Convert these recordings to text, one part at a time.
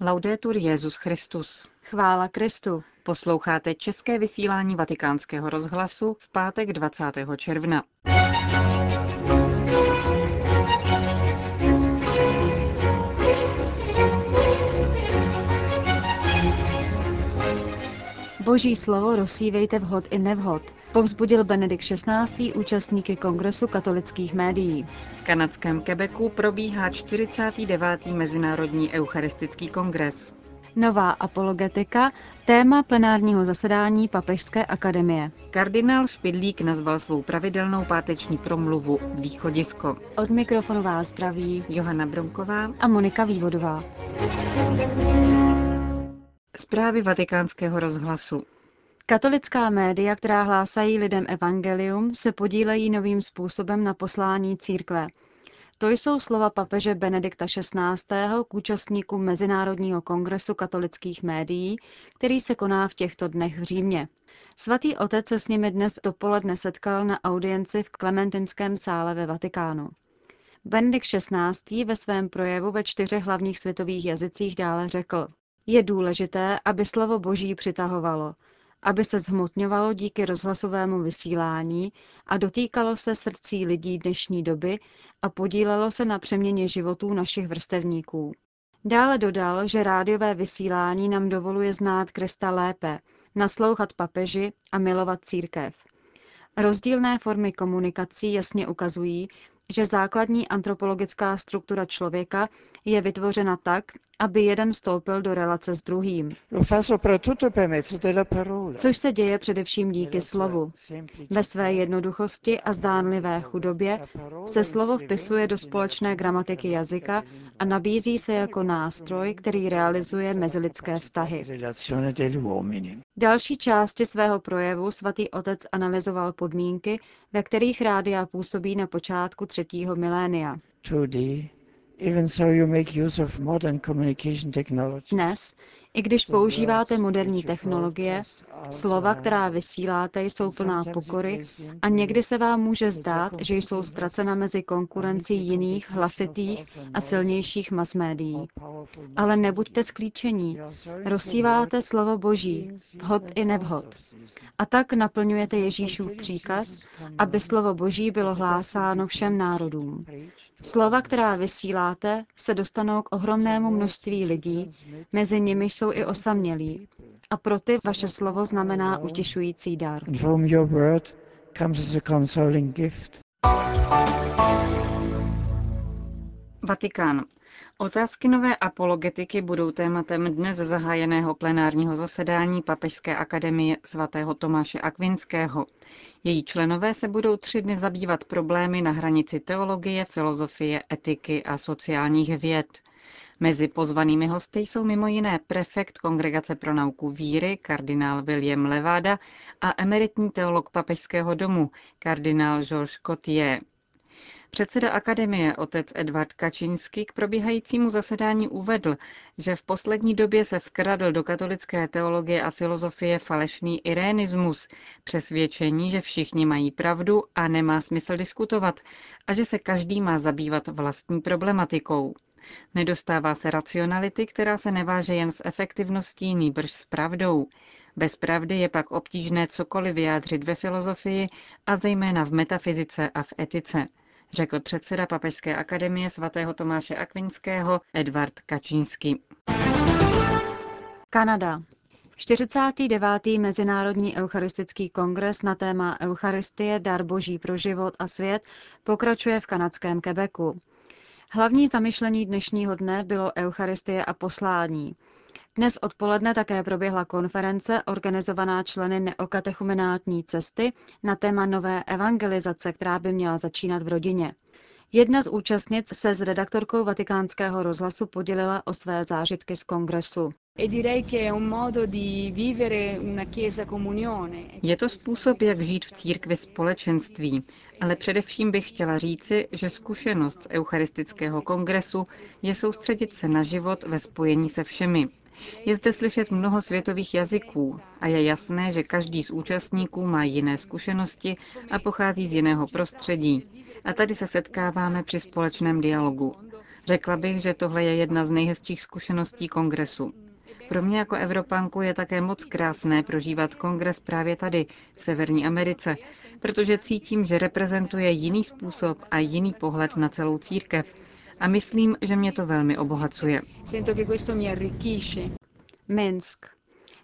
Laudetur Jezus Christus. Chvála Kristu. Posloucháte české vysílání Vatikánského rozhlasu v pátek 20. června. Boží slovo rozsívejte vhod i nevhod, povzbudil Benedikt XVI. účastníky Kongresu katolických médií. V kanadském Quebecu probíhá 49. Mezinárodní eucharistický kongres. Nová apologetika, téma plenárního zasedání Papežské akademie. Kardinál Špidlík nazval svou pravidelnou páteční promluvu Východisko. Od mikrofonu vás zdraví Johana Bronková a Monika Vývodová. Zprávy vatikánského rozhlasu. Katolická média, která hlásají lidem evangelium, se podílejí novým způsobem na poslání církve. To jsou slova papeže Benedikta XVI. k účastníkům Mezinárodního kongresu katolických médií, který se koná v těchto dnech v Římě. Svatý otec se s nimi dnes dopoledne setkal na audienci v Klementinském sále ve Vatikánu. Benedikt XVI. ve svém projevu ve čtyřech hlavních světových jazycích dále řekl, je důležité, aby slovo Boží přitahovalo, aby se zhmotňovalo díky rozhlasovému vysílání a dotýkalo se srdcí lidí dnešní doby a podílelo se na přeměně životů našich vrstevníků. Dále dodal, že rádiové vysílání nám dovoluje znát Krista lépe, naslouchat papeži a milovat církev. Rozdílné formy komunikací jasně ukazují, že základní antropologická struktura člověka je vytvořena tak, aby jeden vstoupil do relace s druhým. Což se děje především díky slovu. Ve své jednoduchosti a zdánlivé chudobě se slovo vpisuje do společné gramatiky jazyka a nabízí se jako nástroj, který realizuje mezilidské vztahy. V další části svého projevu svatý otec analyzoval podmínky, ve kterých rádia působí na počátku třetího milénia. Dnes, i když používáte moderní technologie, slova, která vysíláte, jsou plná pokory a někdy se vám může zdát, že jsou ztracena mezi konkurencí jiných hlasitých a silnějších masmédií. Ale nebuďte sklíčení. Rozsíváte slovo Boží, vhod i nevhod. A tak naplňujete Ježíšův příkaz, aby slovo Boží bylo hlásáno všem národům. Slova, která vysíláte, se dostanou k ohromnému množství lidí, mezi nimi jsou i osamělí. A pro ty vaše slovo znamená utěšující dar. Vatikán. Otázky nové apologetiky budou tématem dnes zahájeného plenárního zasedání Papežské akademie svatého Tomáše Akvinského. Její členové se budou tři dny zabývat problémy na hranici teologie, filozofie, etiky a sociálních věd. Mezi pozvanými hosty jsou mimo jiné prefekt Kongregace pro nauku víry, kardinál William Levada a emeritní teolog Papežského domu, kardinál Georges Cotier. Předseda akademie otec Edvard Kačinsky k probíhajícímu zasedání uvedl, že v poslední době se vkradl do katolické teologie a filozofie falešný irénismus, přesvědčení, že všichni mají pravdu a nemá smysl diskutovat a že se každý má zabývat vlastní problematikou. Nedostává se racionality, která se neváže jen s efektivností, nýbrž s pravdou. Bez pravdy je pak obtížné cokoliv vyjádřit ve filozofii a zejména v metafyzice a v etice řekl předseda Papežské akademie svatého Tomáše Akvinského Edvard Kačínsky. Kanada. 49. Mezinárodní eucharistický kongres na téma Eucharistie, dar boží pro život a svět pokračuje v kanadském Quebecu. Hlavní zamyšlení dnešního dne bylo Eucharistie a poslání. Dnes odpoledne také proběhla konference organizovaná členy neokatechumenátní cesty na téma nové evangelizace, která by měla začínat v rodině. Jedna z účastnic se s redaktorkou vatikánského rozhlasu podělila o své zážitky z kongresu. Je to způsob, jak žít v církvi společenství, ale především bych chtěla říci, že zkušenost z Eucharistického kongresu je soustředit se na život ve spojení se všemi. Je zde slyšet mnoho světových jazyků a je jasné, že každý z účastníků má jiné zkušenosti a pochází z jiného prostředí. A tady se setkáváme při společném dialogu. Řekla bych, že tohle je jedna z nejhezčích zkušeností kongresu. Pro mě jako Evropanku je také moc krásné prožívat kongres právě tady, v Severní Americe, protože cítím, že reprezentuje jiný způsob a jiný pohled na celou církev. A myslím, že mě to velmi obohacuje. Minsk.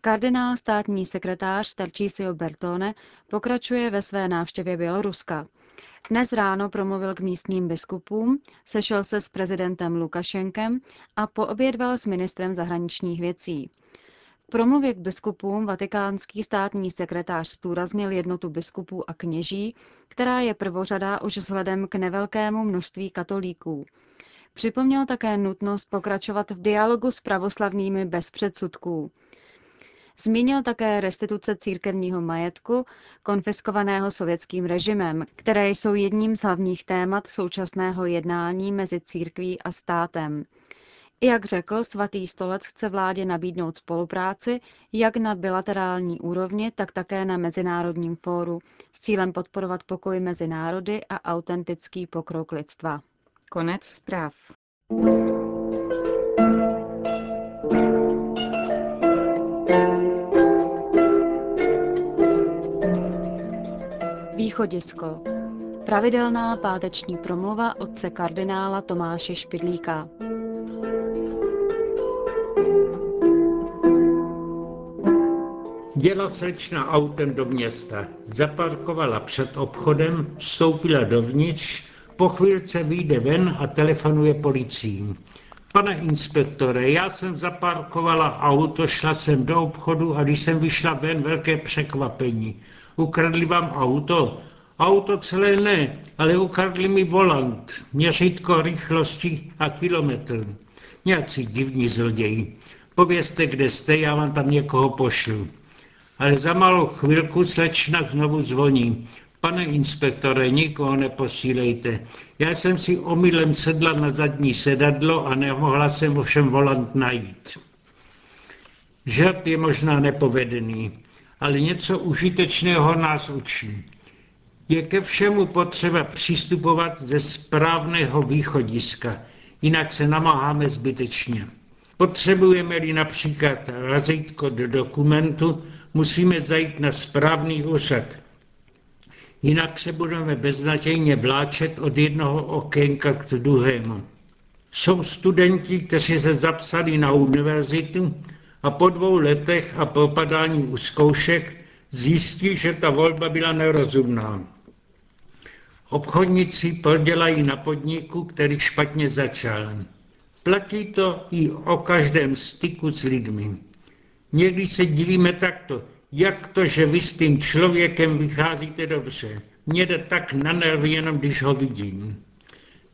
Kardinál státní sekretář Tarcísio Bertone pokračuje ve své návštěvě Běloruska. Dnes ráno promluvil k místním biskupům, sešel se s prezidentem Lukašenkem a poobědval s ministrem zahraničních věcí. V promluvě k biskupům vatikánský státní sekretář zdůraznil jednotu biskupů a kněží, která je prvořadá už vzhledem k nevelkému množství katolíků. Připomněl také nutnost pokračovat v dialogu s pravoslavnými bez předsudků. Zmínil také restituce církevního majetku, konfiskovaného sovětským režimem, které jsou jedním z hlavních témat současného jednání mezi církví a státem. Jak řekl, svatý stolec chce vládě nabídnout spolupráci jak na bilaterální úrovni, tak také na mezinárodním fóru s cílem podporovat pokoj mezi národy a autentický pokrok lidstva. Konec zpráv. Východisko. Pravidelná páteční promluva otce kardinála Tomáše Špidlíka. Jela slečna autem do města. Zaparkovala před obchodem, vstoupila dovnitř, po chvílce vyjde ven a telefonuje policii. Pane inspektore, já jsem zaparkovala auto, šla jsem do obchodu a když jsem vyšla ven, velké překvapení. Ukradli vám auto? Auto celé ne, ale ukradli mi volant, měřítko rychlosti a kilometr. Nějací divní zloději. Povězte, kde jste, já vám tam někoho pošlu. Ale za malou chvilku slečna znovu zvoní. Pane inspektore, nikoho neposílejte. Já jsem si omylem sedla na zadní sedadlo a nemohla jsem ovšem volant najít. Žart je možná nepovedený, ale něco užitečného nás učí. Je ke všemu potřeba přistupovat ze správného východiska, jinak se namáháme zbytečně. Potřebujeme-li například razítko do dokumentu, musíme zajít na správný úřad. Jinak se budeme beznadějně vláčet od jednoho okénka k druhému. Jsou studenti, kteří se zapsali na univerzitu a po dvou letech a propadání u zkoušek zjistí, že ta volba byla nerozumná. Obchodníci prodělají na podniku, který špatně začal. Platí to i o každém styku s lidmi. Někdy se divíme takto, jak to, že vy s tím člověkem vycházíte dobře. Mně jde tak na nervy, jenom když ho vidím.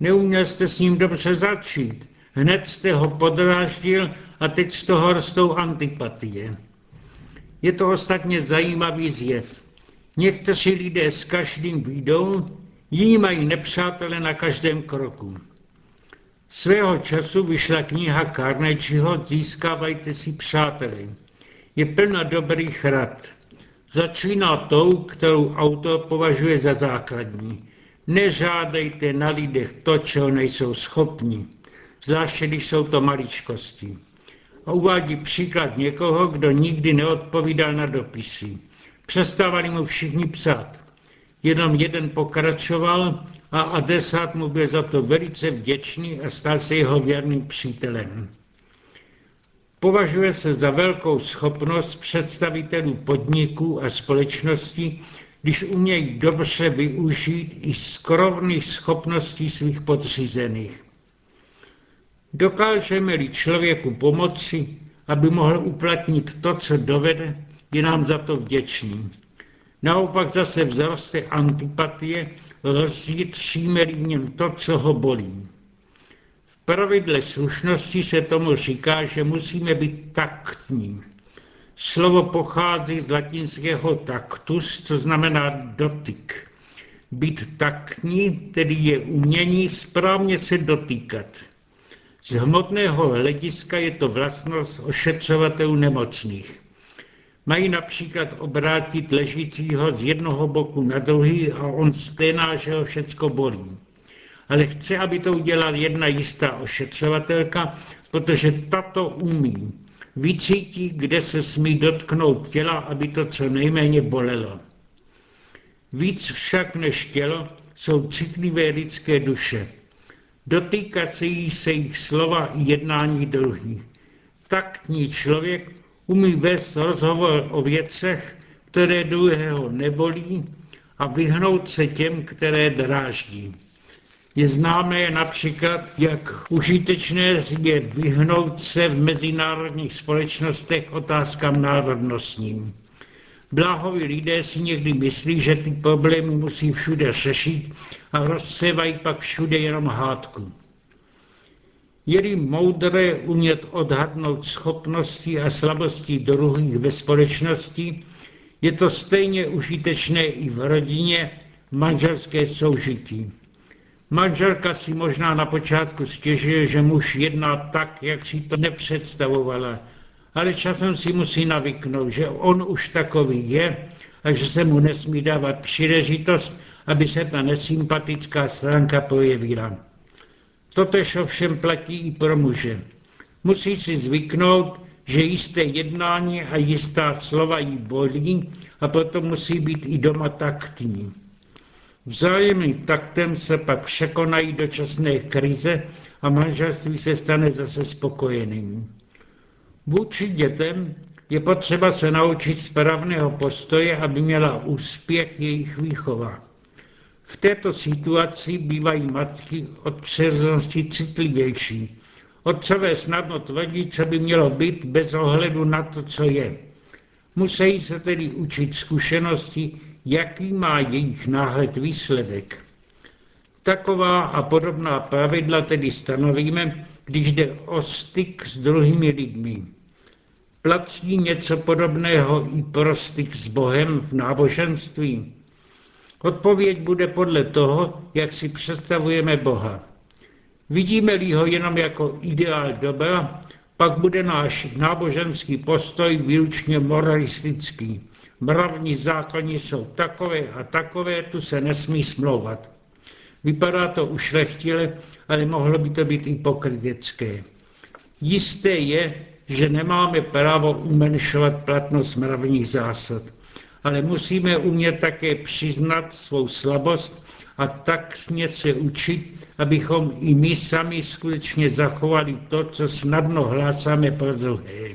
Neuměl jste s ním dobře začít. Hned jste ho podráždil a teď z toho rostou antipatie. Je to ostatně zajímavý zjev. Někteří lidé s každým výjdou, jiní mají nepřátele na každém kroku. Svého času vyšla kniha Carnegieho Získávajte si přáteli. Je plná dobrých rad. Začíná tou, kterou autor považuje za základní. Nežádejte na lidech to, čeho nejsou schopni, zvláště když jsou to maličkosti. A uvádí příklad někoho, kdo nikdy neodpovídal na dopisy. Přestávali mu všichni psát. Jenom jeden pokračoval a adresát mu byl za to velice vděčný a stal se jeho věrným přítelem. Považuje se za velkou schopnost představitelů podniků a společností, když umějí dobře využít i skrovných schopností svých podřízených. Dokážeme-li člověku pomoci, aby mohl uplatnit to, co dovede, je nám za to vděčný. Naopak zase vzroste antipatie, rozjitříme-li v něm to, co ho bolí. V pravidle slušnosti se tomu říká, že musíme být taktní. Slovo pochází z latinského taktus, co znamená dotyk. Být taktní tedy je umění správně se dotýkat. Z hmotného hlediska je to vlastnost ošetřovatelů nemocných. Mají například obrátit ležícího z jednoho boku na druhý a on sténá, že ho všecko bolí. ale chce, aby to udělala jedna jistá ošetřovatelka, protože tato umí. Vycítí, kde se smí dotknout těla, aby to co nejméně bolelo. Víc však než tělo jsou citlivé lidské duše. Dotýkací se jich slova i jednání druhých. Taktní člověk umí vést rozhovor o věcech, které druhého nebolí a vyhnout se těm, které dráždí. Je známé například, jak užitečné je vyhnout se v mezinárodních společnostech otázkám národnostním. Bláhoví lidé si někdy myslí, že ty problémy musí všude řešit a rozsevají pak všude jenom hádku. Je-li moudré umět odhadnout schopnosti a slabosti druhých ve společnosti, je to stejně užitečné i v rodině manželské soužití. Manželka si možná na počátku stěžuje, že muž jedná tak, jak si to nepředstavovala, ale časem si musí navyknout, že on už takový je a že se mu nesmí dávat příležitost, aby se ta nesympatická stránka projevila. Totež ovšem platí i pro muže. Musí si zvyknout, že jisté jednání a jistá slova jí bolí a proto musí být i doma taktní. Vzájemným taktem se pak překonají dočasné krize a manželství se stane zase spokojeným. Vůči dětem je potřeba se naučit správného postoje, aby měla úspěch jejich výchova. V této situaci bývají matky od přirozenosti citlivější. Otcové snadno tvrdí, co by mělo být bez ohledu na to, co je. Musí se tedy učit zkušenosti, jaký má jejich náhled výsledek. Taková a podobná pravidla tedy stanovíme, když jde o styk s druhými lidmi. Platí něco podobného i pro styk s Bohem v náboženství? Odpověď bude podle toho, jak si představujeme Boha. Vidíme-li ho jenom jako ideál dobra, pak bude náš náboženský postoj výlučně moralistický. Mravní zákony jsou takové a takové, tu se nesmí smlouvat. Vypadá to ušlechtile, ale mohlo by to být i pokrytecké. Jisté je, že nemáme právo umenšovat platnost mravních zásad, ale musíme umět také přiznat svou slabost a tak se učit, abychom i my sami skutečně zachovali to, co snadno hlásáme pro druhé.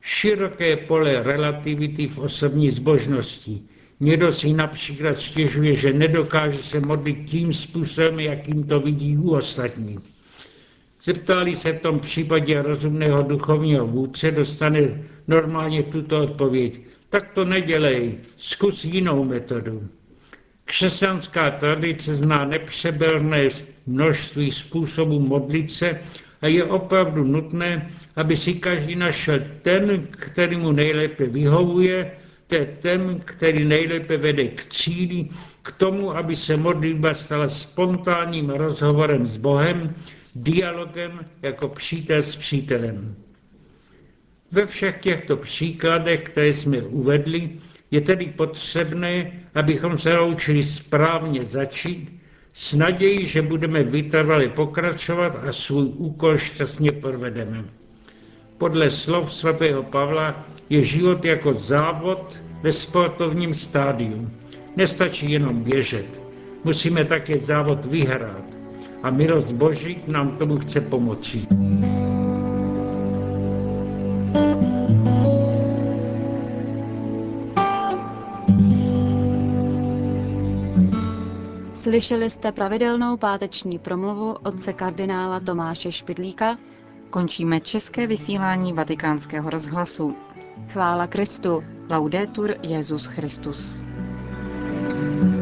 Široké pole relativity v osobní zbožnosti. Někdo si například stěžuje, že nedokáže se modlit tím způsobem, jakým to vidí u ostatních. Zeptali se v tom případě rozumného duchovního vůdce, dostane normálně tuto odpověď. Tak to nedělej, zkus jinou metodu. Křesťanská tradice zná nepřeberné množství způsobů modlit se a je opravdu nutné, aby si každý našel ten, který mu nejlépe vyhovuje, to je ten, který nejlépe vede k cíli, k tomu, aby se modlitba stala spontánním rozhovorem s Bohem, dialogem jako přítel s přítelem. Ve všech těchto příkladech, které jsme uvedli, je tedy potřebné, abychom se naučili správně začít, s nadějí, že budeme vytrvale pokračovat a svůj úkol šťastně provedeme. Podle slov svatého Pavla je život jako závod ve sportovním stádiu. Nestačí jenom běžet. Musíme také závod vyhrát. A milost Boží nám tomu chce pomoci. Slyšeli jste pravidelnou páteční promluvu otce kardinála Tomáše Špidlíka. Končíme české vysílání vatikánského rozhlasu. Chvála Kristu. Laudetur Jezus Christus. thank you